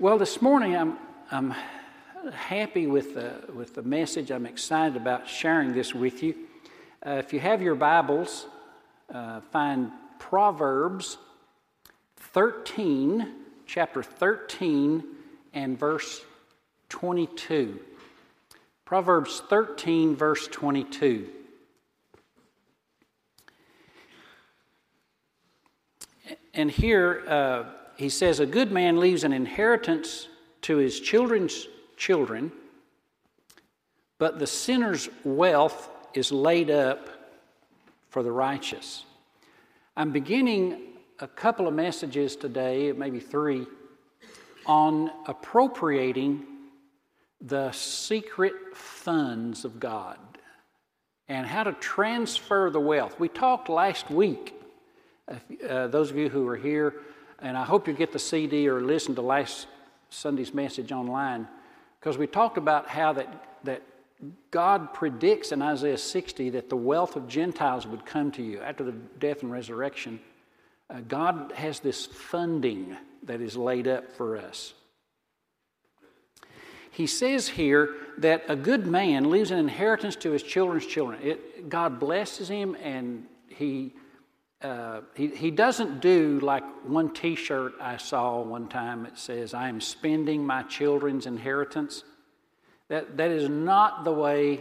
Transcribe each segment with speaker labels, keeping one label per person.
Speaker 1: Well, this morning I'm, I'm happy with the, with the message. I'm excited about sharing this with you. Uh, if you have your Bibles, uh, find Proverbs 13, chapter 13, and verse 22. Proverbs 13, verse 22. And here uh, he says, A good man leaves an inheritance to his children's children, but the sinner's wealth is laid up for the righteous. I'm beginning a couple of messages today, maybe three, on appropriating the secret funds of God and how to transfer the wealth. We talked last week, uh, those of you who were here, and I hope you get the CD or listen to last Sunday's message online, because we talked about how that, that God predicts in Isaiah 60 that the wealth of Gentiles would come to you after the death and resurrection. Uh, God has this funding that is laid up for us. He says here that a good man leaves an inheritance to his children's children. It, God blesses him and he, uh, he, he doesn't do like one t shirt I saw one time that says, I am spending my children's inheritance. That, that is not the way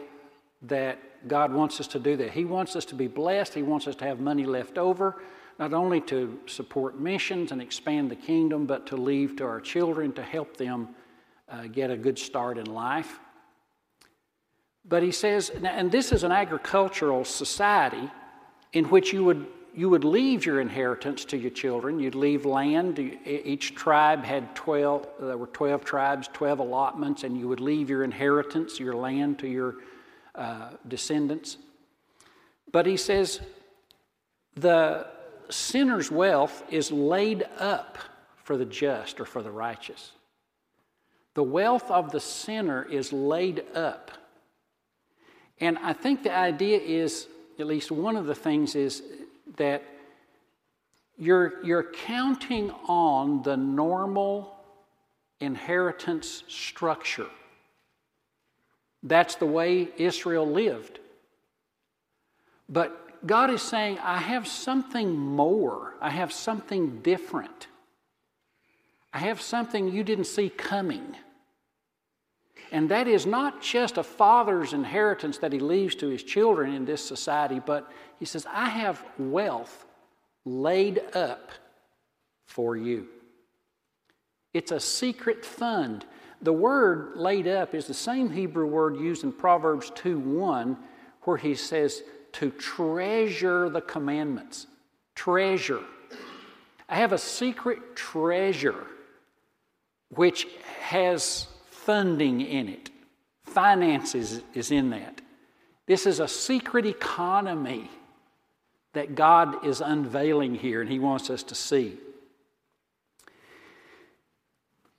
Speaker 1: that God wants us to do that. He wants us to be blessed, He wants us to have money left over, not only to support missions and expand the kingdom, but to leave to our children to help them uh, get a good start in life. But he says, and this is an agricultural society in which you would, you would leave your inheritance to your children. You'd leave land. Each tribe had 12, there were 12 tribes, 12 allotments, and you would leave your inheritance, your land, to your uh, descendants. But he says, the sinner's wealth is laid up for the just or for the righteous. The wealth of the sinner is laid up. And I think the idea is, at least one of the things is that you're, you're counting on the normal inheritance structure. That's the way Israel lived. But God is saying, I have something more, I have something different. I have something you didn't see coming. And that is not just a father's inheritance that he leaves to his children in this society, but he says, I have wealth laid up for you. It's a secret fund. The word laid up is the same Hebrew word used in Proverbs 2 1, where he says to treasure the commandments. Treasure. I have a secret treasure which has funding in it, finances is in that. This is a secret economy that God is unveiling here and He wants us to see.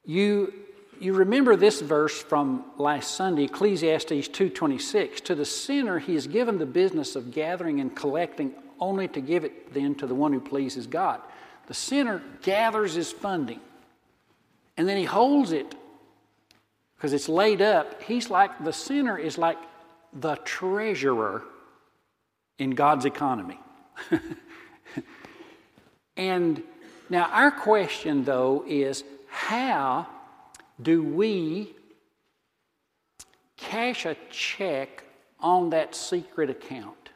Speaker 1: You, you remember this verse from last Sunday, Ecclesiastes 2.26. To the sinner he is given the business of gathering and collecting only to give it then to the one who pleases God. The sinner gathers his funding and then he holds it because it's laid up. He's like, the sinner is like the treasurer in God's economy. and now, our question though is how do we cash a check on that secret account?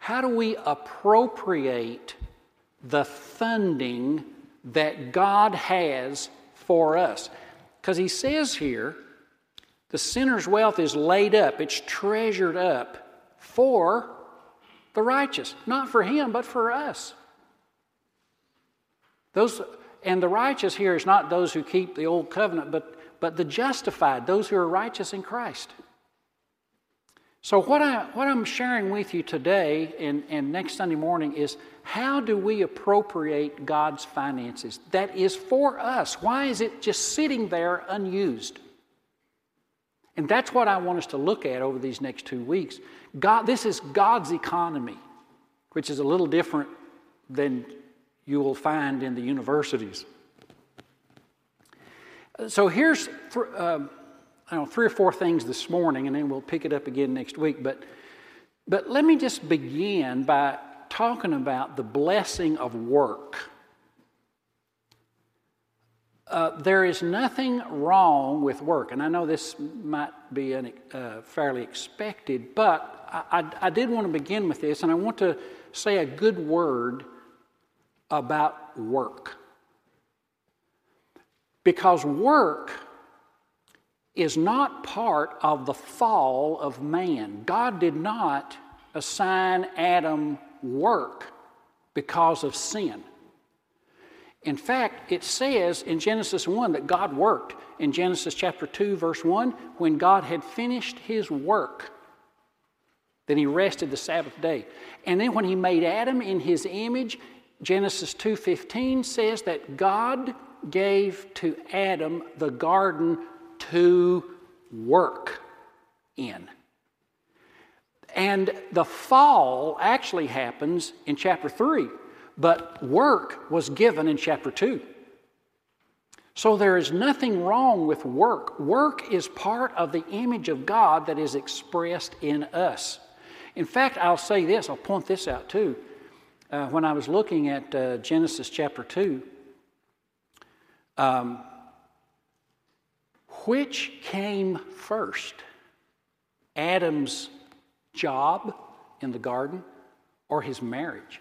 Speaker 1: How do we appropriate the funding that God has for us. Because he says here, the sinner's wealth is laid up, it's treasured up for the righteous. Not for him, but for us. Those, and the righteous here is not those who keep the old covenant, but, but the justified, those who are righteous in Christ. So, what, I, what I'm sharing with you today and, and next Sunday morning is how do we appropriate God's finances that is for us? Why is it just sitting there unused? And that's what I want us to look at over these next two weeks. God, this is God's economy, which is a little different than you will find in the universities. So here's uh, I don't know, three or four things this morning, and then we'll pick it up again next week. But, but let me just begin by talking about the blessing of work. Uh, there is nothing wrong with work, and I know this might be an, uh, fairly expected, but I, I, I did want to begin with this, and I want to say a good word about work. Because work is not part of the fall of man. God did not assign Adam work because of sin. In fact, it says in Genesis 1 that God worked. In Genesis chapter 2, verse 1, when God had finished his work, then he rested the Sabbath day. And then when he made Adam in his image, Genesis 2:15 says that God gave to Adam the garden to work in. And the fall actually happens in chapter 3, but work was given in chapter 2. So there is nothing wrong with work. Work is part of the image of God that is expressed in us. In fact, I'll say this, I'll point this out too. Uh, when I was looking at uh, Genesis chapter 2, um, which came first? Adam's job in the garden or his marriage?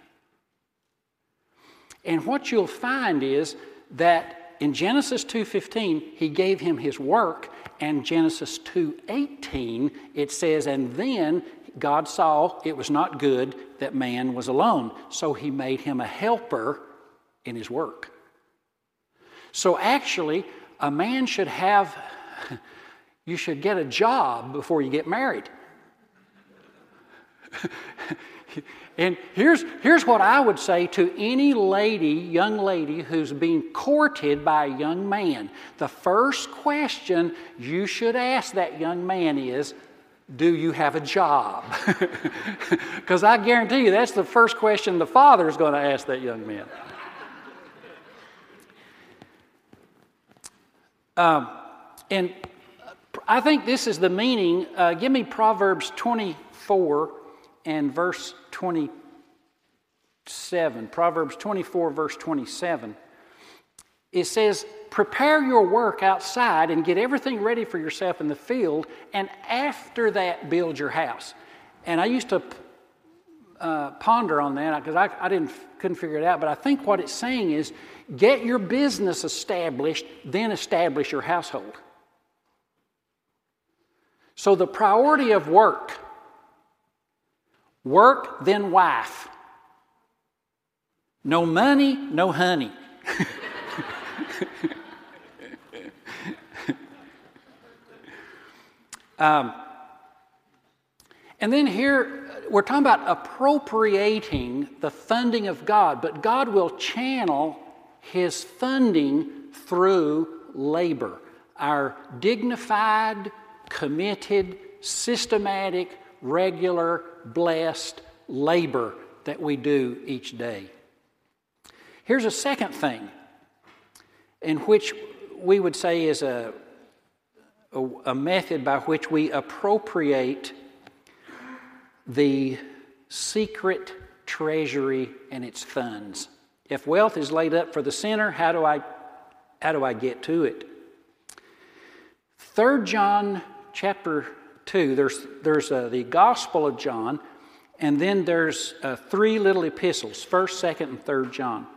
Speaker 1: And what you'll find is that in Genesis 2:15 he gave him his work and Genesis 2:18 it says and then God saw it was not good that man was alone so he made him a helper in his work. So actually a man should have you should get a job before you get married. and here's, here's what I would say to any lady, young lady, who's being courted by a young man. The first question you should ask that young man is, do you have a job? Because I guarantee you that's the first question the father is going to ask that young man. Um, and I think this is the meaning. Uh, give me Proverbs 24 and verse 27. Proverbs 24, verse 27. It says, Prepare your work outside and get everything ready for yourself in the field, and after that, build your house. And I used to uh, ponder on that because I, I didn't, couldn't figure it out, but I think what it's saying is get your business established, then establish your household. So the priority of work work, then wife. No money, no honey. um, and then here, we're talking about appropriating the funding of God, but God will channel His funding through labor. Our dignified, committed, systematic, regular, blessed labor that we do each day. Here's a second thing, in which we would say is a, a, a method by which we appropriate the secret treasury and its funds. If wealth is laid up for the sinner, how do I, how do I get to it? 3 John chapter 2. There's, there's uh, the Gospel of John, and then there's uh, three little epistles 1st, 2nd, and 3rd John.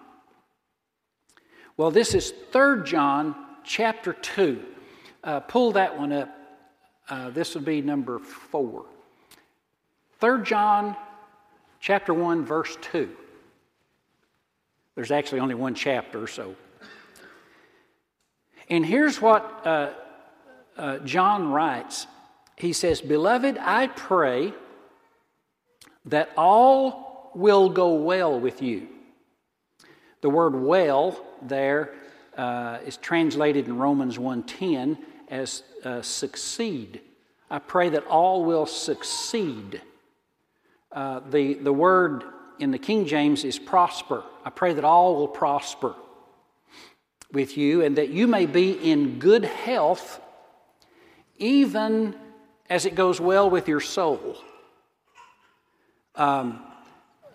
Speaker 1: Well, this is 3rd John chapter 2. Uh, pull that one up. Uh, this would be number 4. 3rd John chapter 1, verse 2. There's actually only one chapter, so. And here's what uh, John writes he says, Beloved, I pray that all will go well with you. The word well there uh, is translated in Romans 1.10 as uh, succeed. I pray that all will succeed. Uh, the, the word in the King James is prosper. I pray that all will prosper. with you, and that you may be in good health, even as it goes well with your soul. Um,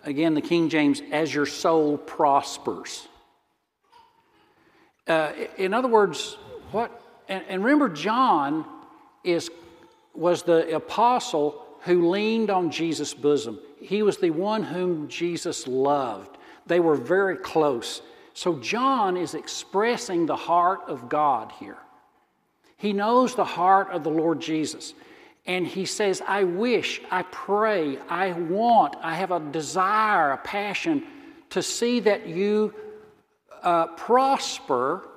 Speaker 1: again, the King James, as your soul prospers. Uh, in other words, what, and, and remember, John is, was the apostle who leaned on Jesus' bosom. He was the one whom Jesus loved. They were very close. So, John is expressing the heart of God here. He knows the heart of the Lord Jesus. And he says, I wish, I pray, I want, I have a desire, a passion to see that you uh, prosper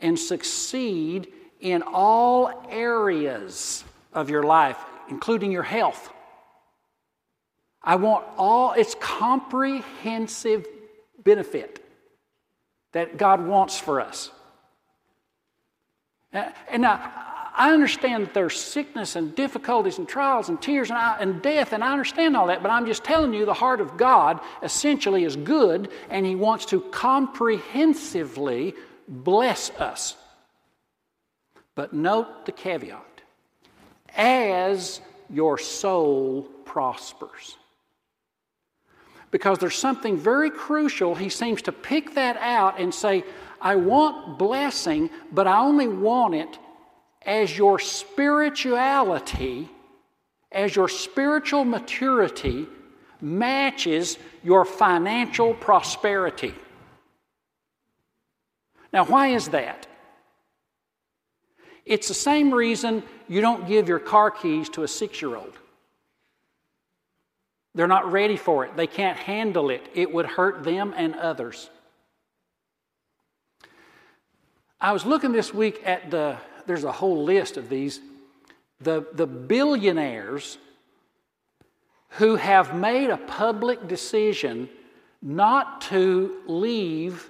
Speaker 1: and succeed in all areas of your life, including your health. I want all its comprehensive benefit that God wants for us. Uh, and now, I understand that there's sickness and difficulties and trials and tears and, I, and death, and I understand all that, but I'm just telling you the heart of God essentially is good, and He wants to comprehensively bless us. But note the caveat as your soul prospers. Because there's something very crucial, he seems to pick that out and say, I want blessing, but I only want it as your spirituality, as your spiritual maturity matches your financial prosperity. Now, why is that? It's the same reason you don't give your car keys to a six year old. They're not ready for it, they can't handle it. It would hurt them and others. I was looking this week at the, there's a whole list of these, the, the billionaires who have made a public decision not to leave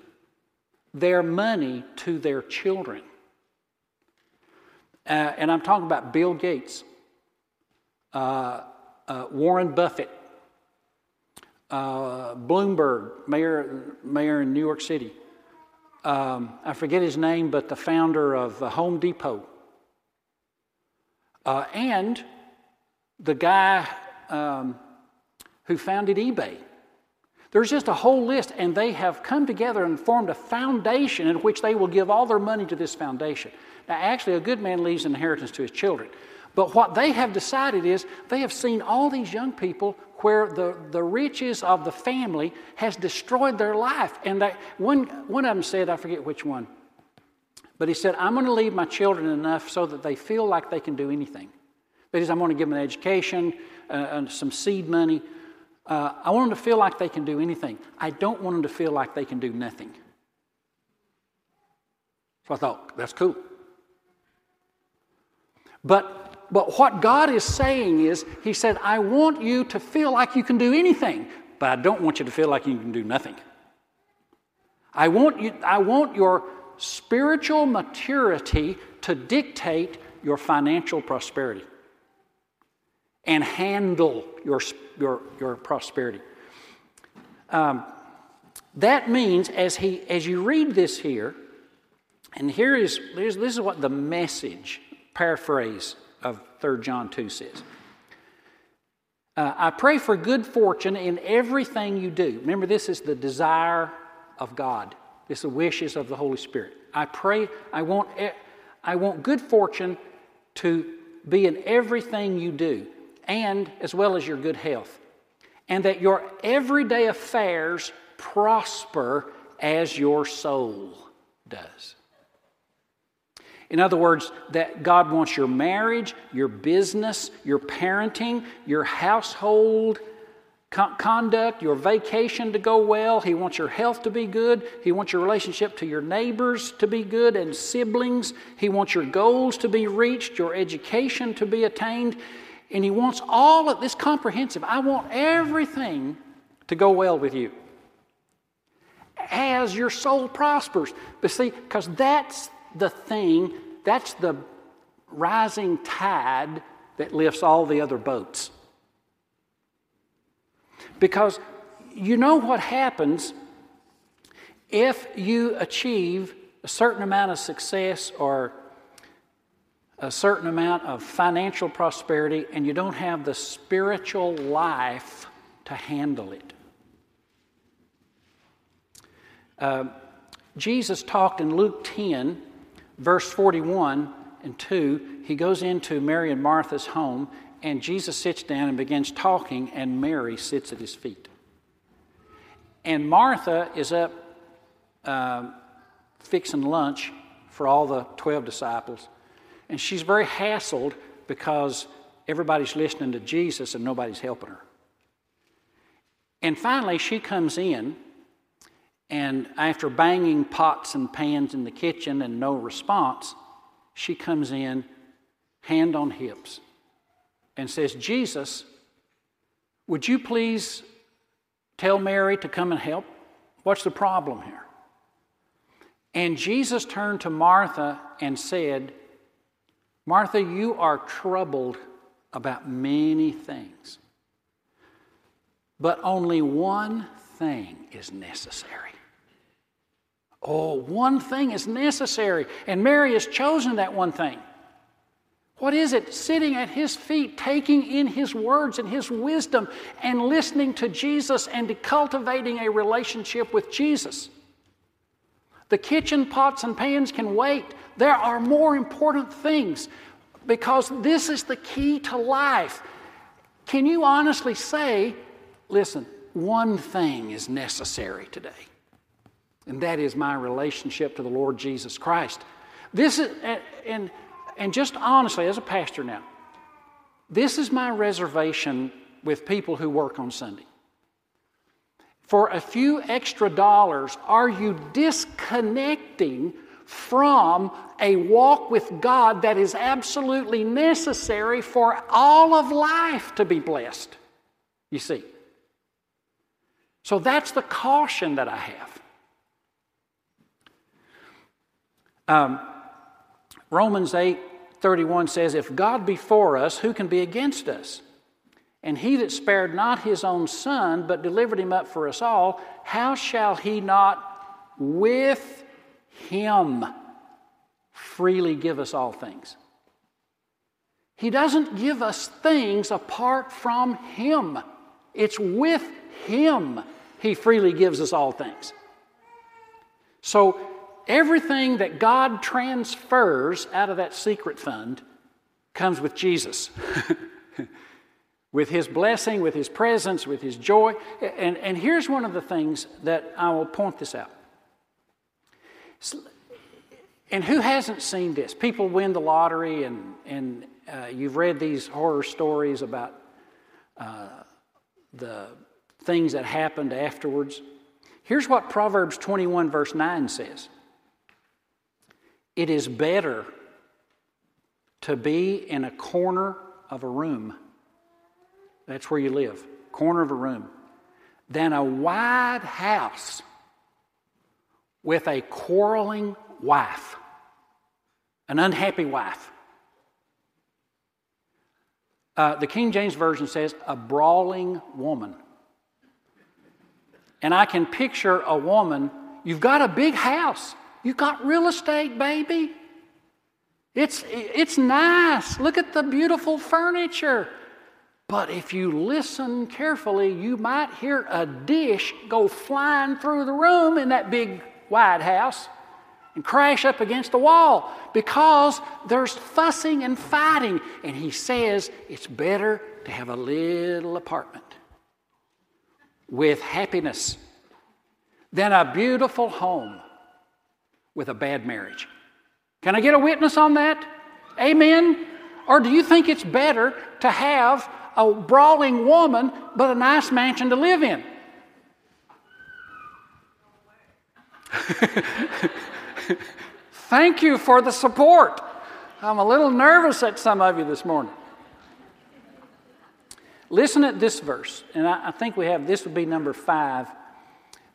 Speaker 1: their money to their children. Uh, and I'm talking about Bill Gates, uh, uh, Warren Buffett, uh, Bloomberg, mayor, mayor in New York City. Um, I forget his name, but the founder of uh, Home Depot. Uh, and the guy um, who founded eBay. There's just a whole list, and they have come together and formed a foundation in which they will give all their money to this foundation. Now, actually, a good man leaves an inheritance to his children. But what they have decided is they have seen all these young people where the, the riches of the family has destroyed their life. And they, one, one of them said, I forget which one, but he said, I'm going to leave my children enough so that they feel like they can do anything. That is, I'm going to give them an education, uh, and some seed money. Uh, I want them to feel like they can do anything. I don't want them to feel like they can do nothing. So I thought, that's cool. But, but what God is saying is, He said, I want you to feel like you can do anything, but I don't want you to feel like you can do nothing. I want, you, I want your spiritual maturity to dictate your financial prosperity and handle your, your, your prosperity. Um, that means, as, he, as you read this here, and here is this is what the message paraphrase 3 John 2 says. Uh, I pray for good fortune in everything you do. Remember, this is the desire of God. It's the wishes of the Holy Spirit. I pray, I want, I want good fortune to be in everything you do, and as well as your good health, and that your everyday affairs prosper as your soul does. In other words, that God wants your marriage, your business, your parenting, your household conduct, your vacation to go well. He wants your health to be good. He wants your relationship to your neighbors to be good and siblings. He wants your goals to be reached, your education to be attained. And He wants all of this comprehensive. I want everything to go well with you as your soul prospers. But see, because that's the thing, that's the rising tide that lifts all the other boats. Because you know what happens if you achieve a certain amount of success or a certain amount of financial prosperity and you don't have the spiritual life to handle it. Uh, Jesus talked in Luke 10, verse 41 and 2. He goes into Mary and Martha's home, and Jesus sits down and begins talking, and Mary sits at his feet. And Martha is up uh, fixing lunch for all the 12 disciples. And she's very hassled because everybody's listening to Jesus and nobody's helping her. And finally, she comes in, and after banging pots and pans in the kitchen and no response, she comes in, hand on hips, and says, Jesus, would you please tell Mary to come and help? What's the problem here? And Jesus turned to Martha and said, Martha, you are troubled about many things, but only one thing is necessary. Oh, one thing is necessary, and Mary has chosen that one thing. What is it? Sitting at his feet, taking in his words and his wisdom, and listening to Jesus and cultivating a relationship with Jesus. The kitchen pots and pans can wait. There are more important things because this is the key to life. Can you honestly say, listen, one thing is necessary today, and that is my relationship to the Lord Jesus Christ. This is, and, and just honestly, as a pastor now, this is my reservation with people who work on Sunday. For a few extra dollars, are you disconnecting from a walk with God that is absolutely necessary for all of life to be blessed. You see. So that's the caution that I have. Um, Romans 8 31 says, If God be for us, who can be against us? And he that spared not his own son, but delivered him up for us all, how shall he not with him freely give us all things. He doesn't give us things apart from Him. It's with Him He freely gives us all things. So, everything that God transfers out of that secret fund comes with Jesus. with His blessing, with His presence, with His joy. And, and here's one of the things that I will point this out. And who hasn't seen this? People win the lottery, and, and uh, you've read these horror stories about uh, the things that happened afterwards. Here's what Proverbs 21, verse 9 says It is better to be in a corner of a room, that's where you live, corner of a room, than a wide house with a quarreling wife, an unhappy wife. Uh, the King James Version says a brawling woman. And I can picture a woman, you've got a big house, you've got real estate, baby. It's, it's nice. Look at the beautiful furniture. But if you listen carefully, you might hear a dish go flying through the room in that big wide house and crash up against the wall because there's fussing and fighting. And he says it's better to have a little apartment with happiness than a beautiful home with a bad marriage. Can I get a witness on that? Amen? Or do you think it's better to have a brawling woman but a nice mansion to live in? Thank you for the support. I'm a little nervous at some of you this morning. Listen at this verse, and I, I think we have this would be number five.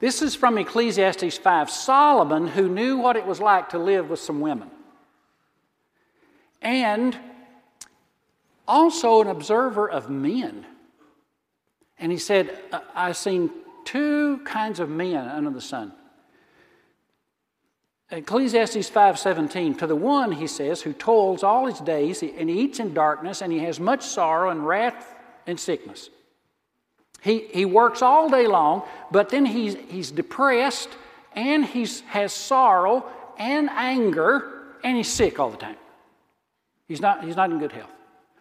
Speaker 1: This is from Ecclesiastes 5. Solomon, who knew what it was like to live with some women, and also an observer of men. And he said, I've seen two kinds of men under the sun Ecclesiastes 5:17 to the one he says who toils all his days and eats in darkness and he has much sorrow and wrath and sickness. He, he works all day long, but then he's, he's depressed and he has sorrow and anger and he's sick all the time. He's not, he's not in good health.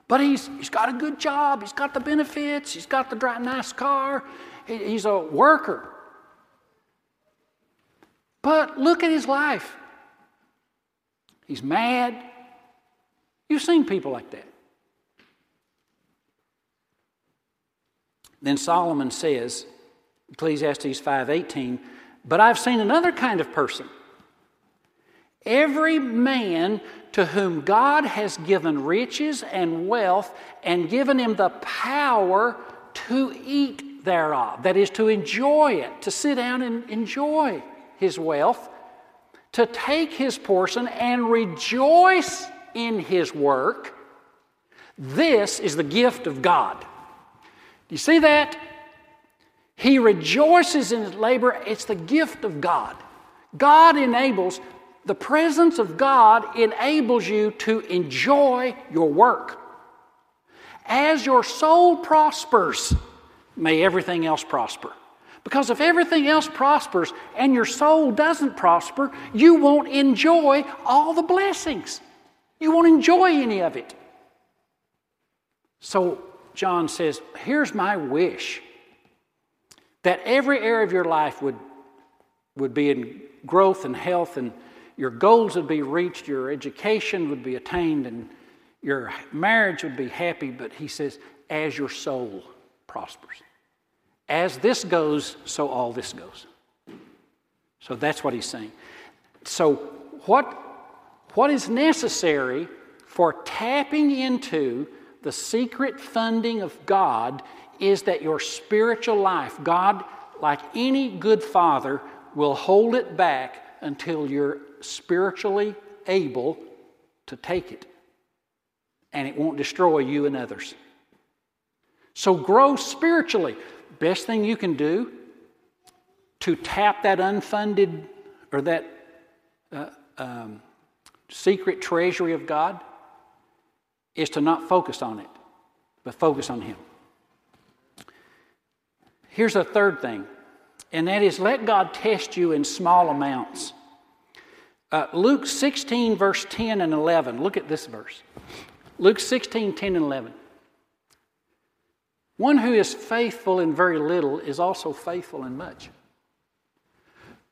Speaker 1: But he's, he's got a good job, he's got the benefits, he's got the dry, nice car, he, he's a worker. But look at his life. He's mad. You've seen people like that. Then Solomon says, Ecclesiastes 5:18, but I've seen another kind of person. Every man to whom God has given riches and wealth and given him the power to eat thereof, that is, to enjoy it, to sit down and enjoy his wealth, to take his portion and rejoice in his work. This is the gift of God. You see that? He rejoices in his labor. It's the gift of God. God enables, the presence of God enables you to enjoy your work. As your soul prospers, may everything else prosper. Because if everything else prospers and your soul doesn't prosper, you won't enjoy all the blessings. You won't enjoy any of it. So John says, Here's my wish that every area of your life would, would be in growth and health, and your goals would be reached, your education would be attained, and your marriage would be happy. But he says, As your soul prospers. As this goes, so all this goes. So that's what he's saying. So, what, what is necessary for tapping into the secret funding of God is that your spiritual life, God, like any good father, will hold it back until you're spiritually able to take it. And it won't destroy you and others. So grow spiritually best thing you can do to tap that unfunded or that uh, um, secret treasury of God is to not focus on it, but focus on Him. Here's a third thing, and that is let God test you in small amounts. Uh, Luke 16, verse 10 and 11. Look at this verse. Luke 16, 10 and 11. One who is faithful in very little is also faithful in much.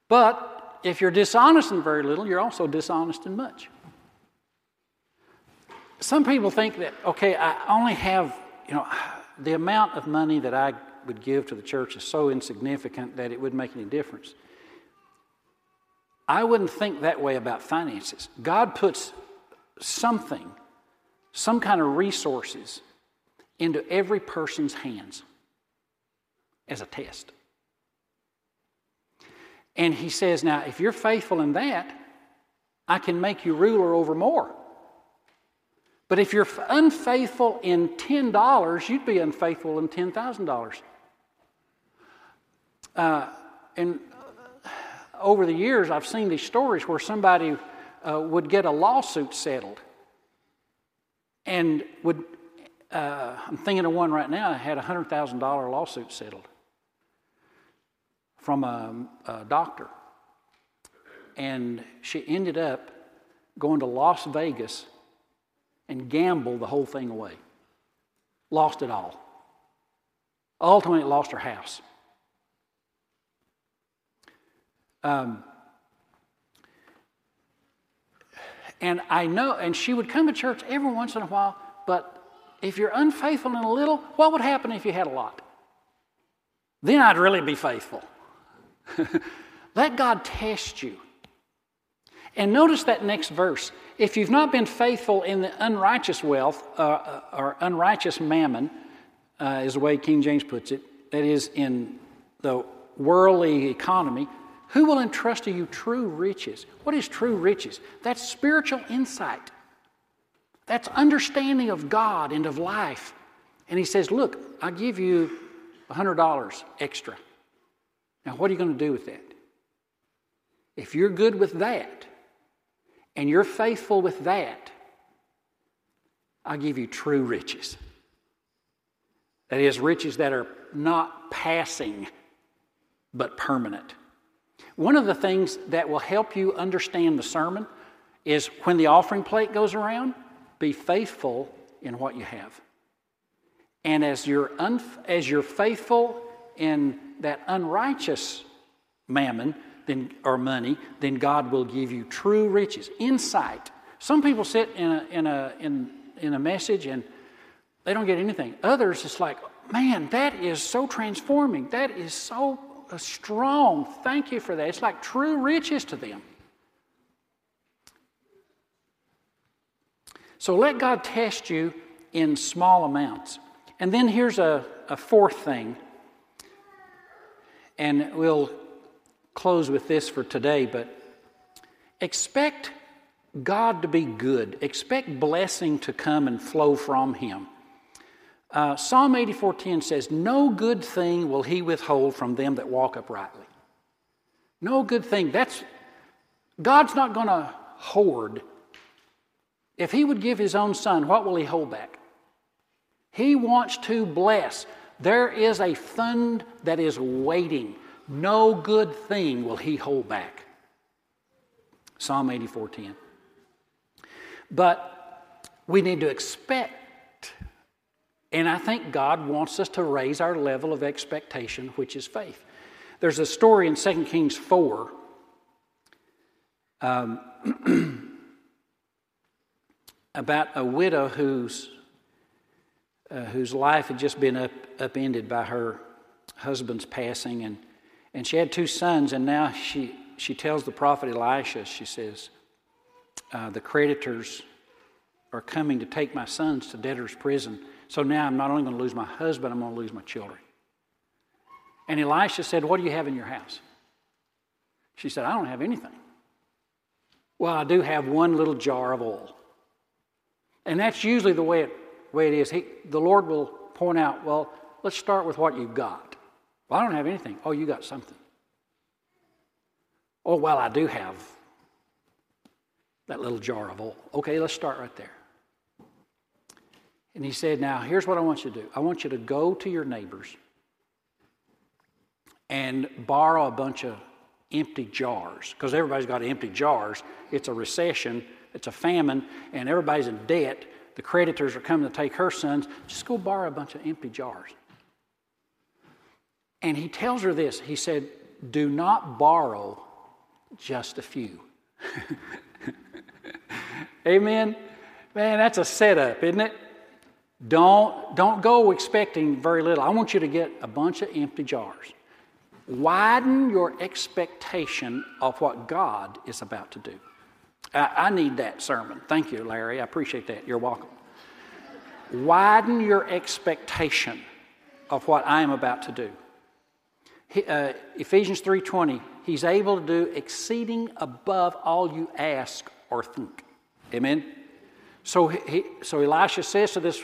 Speaker 1: But if you're dishonest in very little, you're also dishonest in much. Some people think that, okay, I only have, you know, the amount of money that I would give to the church is so insignificant that it wouldn't make any difference. I wouldn't think that way about finances. God puts something, some kind of resources into every person's hands as a test. And he says, Now, if you're faithful in that, I can make you ruler over more. But if you're unfaithful in $10, you'd be unfaithful in $10,000. Uh, and over the years, I've seen these stories where somebody uh, would get a lawsuit settled and would uh, I'm thinking of one right now, I had a $100,000 lawsuit settled from a, a doctor. And she ended up going to Las Vegas and gambled the whole thing away. Lost it all. Ultimately, lost her house. Um, and I know, and she would come to church every once in a while, but if you're unfaithful in a little, what would happen if you had a lot? Then I'd really be faithful. Let God test you. And notice that next verse. If you've not been faithful in the unrighteous wealth uh, uh or unrighteous mammon, uh, is the way King James puts it, that is in the worldly economy, who will entrust to you true riches? What is true riches? That's spiritual insight. That's understanding of God and of life. And he says, Look, I give you $100 extra. Now, what are you going to do with that? If you're good with that, and you're faithful with that, I'll give you true riches. That is, riches that are not passing, but permanent. One of the things that will help you understand the sermon is when the offering plate goes around, be faithful in what you have. And as you're, un- as you're faithful in that unrighteous mammon then, or money, then God will give you true riches, insight. Some people sit in a, in a, in, in a message and they don't get anything. Others, it's like, man, that is so transforming. That is so uh, strong. Thank you for that. It's like true riches to them. So let God test you in small amounts. And then here's a, a fourth thing. And we'll close with this for today, but expect God to be good. Expect blessing to come and flow from Him. Uh, Psalm 84:10 says, "No good thing will He withhold from them that walk uprightly." No good thing. That's God's not going to hoard. If He would give His own Son, what will He hold back? He wants to bless. There is a fund that is waiting. No good thing will He hold back. Psalm 84:10. But we need to expect, and I think God wants us to raise our level of expectation, which is faith. There's a story in 2 Kings 4 um, about a widow whose, uh, whose life had just been up, upended by her husband's passing. And, and she had two sons, and now she, she tells the prophet Elisha, she says, uh, the creditors are coming to take my sons to debtor's prison. So now I'm not only going to lose my husband, I'm going to lose my children. And Elisha said, What do you have in your house? She said, I don't have anything. Well, I do have one little jar of oil. And that's usually the way it, way it is. He, the Lord will point out, Well, let's start with what you've got. Well, I don't have anything. Oh, you got something. Oh, well, I do have that little jar of oil. Okay, let's start right there. And he said, Now, here's what I want you to do I want you to go to your neighbors and borrow a bunch of empty jars, because everybody's got empty jars. It's a recession, it's a famine, and everybody's in debt. The creditors are coming to take her sons. Just go borrow a bunch of empty jars. And he tells her this He said, Do not borrow just a few. Amen? Man, that's a setup, isn't it? Don't, don't go expecting very little. I want you to get a bunch of empty jars. Widen your expectation of what God is about to do. I, I need that sermon. Thank you, Larry. I appreciate that. You're welcome. Widen your expectation of what I am about to do. He, uh, Ephesians 3:20, he's able to do exceeding above all you ask or think. Amen. So, he, so Elisha says to this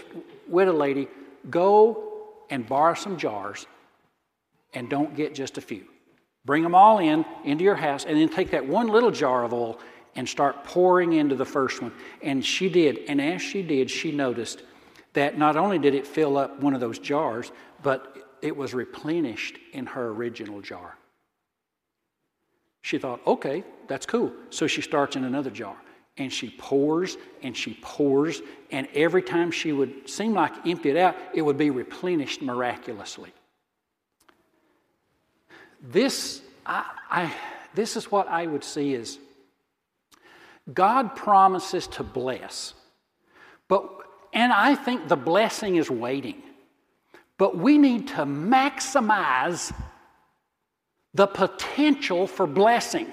Speaker 1: widow lady, Go and borrow some jars and don't get just a few. Bring them all in into your house and then take that one little jar of oil and start pouring into the first one. And she did. And as she did, she noticed that not only did it fill up one of those jars, but it was replenished in her original jar. She thought, okay, that's cool. So she starts in another jar and she pours and she pours, and every time she would seem like empty it out, it would be replenished miraculously. This, I, I, this is what I would see is God promises to bless, but and I think the blessing is waiting. But we need to maximize the potential for blessing.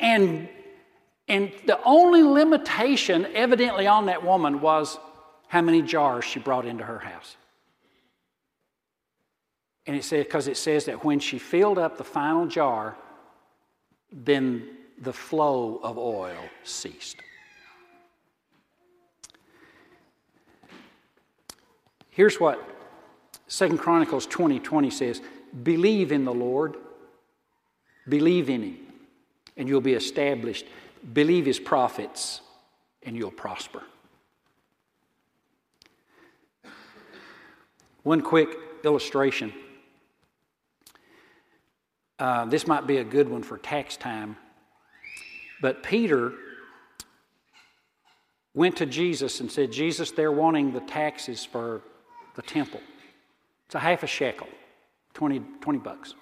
Speaker 1: And and the only limitation, evidently, on that woman was how many jars she brought into her house. And it says, because it says that when she filled up the final jar, then the flow of oil ceased. Here's what Second Chronicles 20 20 says Believe in the Lord, believe in Him, and you'll be established. believe his prophets, and you'll prosper. One quick illustration. Uh, this might be a good one for tax time. But Peter went to Jesus and said, Jesus, they're wanting the taxes for the temple. It's a half a shekel, 20, 20 bucks.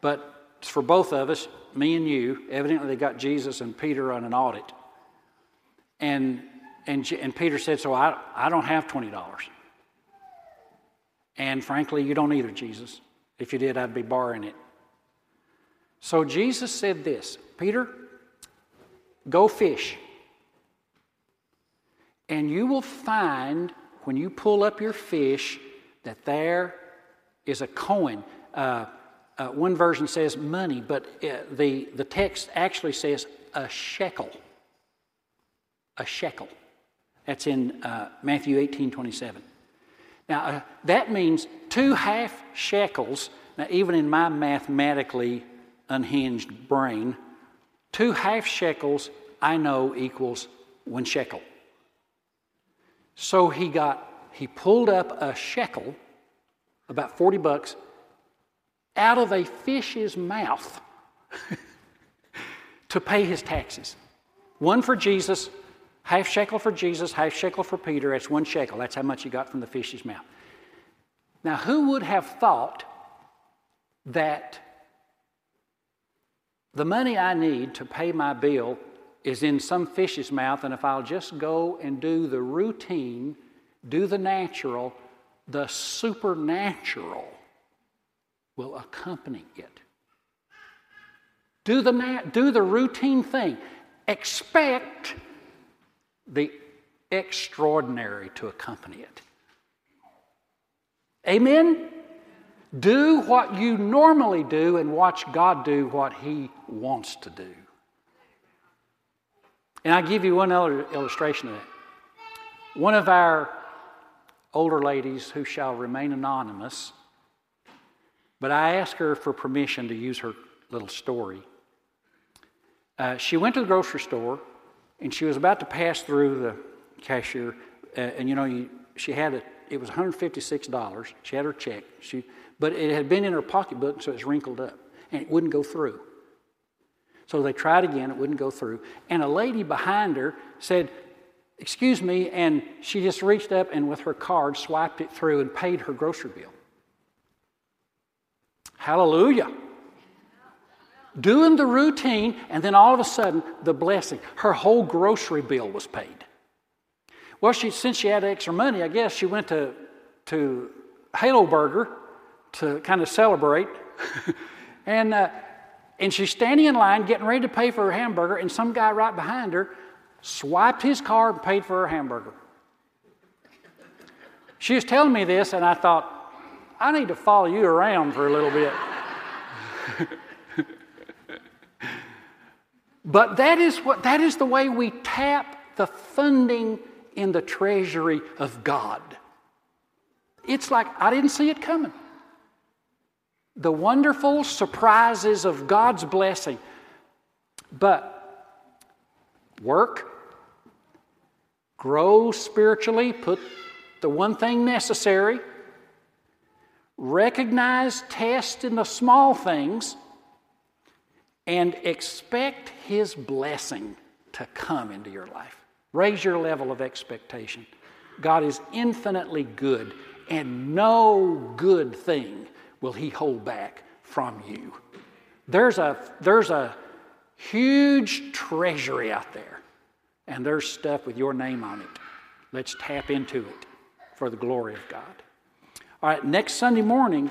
Speaker 1: But it's for both of us, me and you. Evidently, they got Jesus and Peter on an audit. And, and, and Peter said, So I, I don't have $20. And frankly, you don't either, Jesus. If you did, I'd be borrowing it. So Jesus said this Peter, go fish. And you will find when you pull up your fish that there is a coin. Uh, uh, one version says money, but uh, the, the text actually says a shekel. A shekel. That's in uh, Matthew 18 27. Now, uh, that means two half shekels. Now, even in my mathematically unhinged brain, two half shekels I know equals one shekel. So he got, he pulled up a shekel, about 40 bucks, out of a fish's mouth to pay his taxes. One for Jesus, half shekel for Jesus, half shekel for Peter. That's one shekel. That's how much he got from the fish's mouth. Now, who would have thought that the money I need to pay my bill is in some fish's mouth, and if I'll just go and do the routine, do the natural, the supernatural will accompany it. Do the, na- do the routine thing. Expect the extraordinary to accompany it. Amen? Do what you normally do and watch God do what He wants to do. And I give you one other illustration of that. One of our older ladies who shall remain anonymous, but I asked her for permission to use her little story. Uh, she went to the grocery store and she was about to pass through the cashier, uh, and you know, you, she had a, it was $156. She had her check. She, but it had been in her pocketbook, so it's wrinkled up, and it wouldn't go through. So they tried again, it wouldn't go through. And a lady behind her said, Excuse me, and she just reached up and with her card swiped it through and paid her grocery bill. Hallelujah. Doing the routine, and then all of a sudden, the blessing. Her whole grocery bill was paid. Well, she, since she had extra money, I guess she went to, to Halo Burger to kind of celebrate. and, uh, and she's standing in line getting ready to pay for her hamburger, and some guy right behind her swiped his card and paid for her hamburger. She was telling me this, and I thought, I need to follow you around for a little bit. but that is, what, that is the way we tap the funding in the treasury of God. It's like I didn't see it coming the wonderful surprises of God's blessing. But work, grow spiritually, put the one thing necessary, recognize, test in the small things, and expect His blessing to come into your life. Raise your level of expectation. God is infinitely good, and no good thing will He hold back from you. There's a, there's a huge treasury out there, and there's stuff with your name on it. Let's tap into it for the glory of God. All right, next Sunday morning,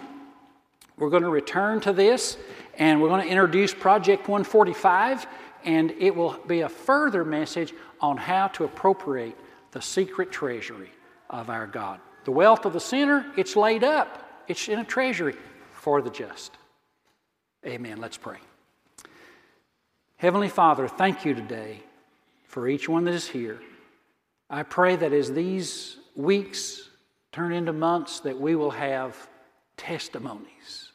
Speaker 1: we're going to return to this and we're going to introduce Project 145, and it will be a further message on how to appropriate the secret treasury of our God. The wealth of the sinner, it's laid up. It's in a treasury for the just. Amen. Let's pray. Heavenly Father, thank you today for each one that is here. I pray that as these weeks turn into months, that we will have testimonies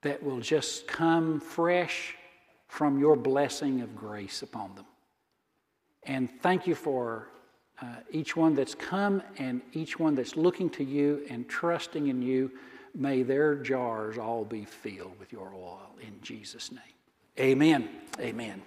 Speaker 1: that will just come fresh from your blessing of grace upon them. And thank you for uh, each one that's come and each one that's looking to you and trusting in you. May their jars all be filled with your oil in Jesus' name. Amen. Amen.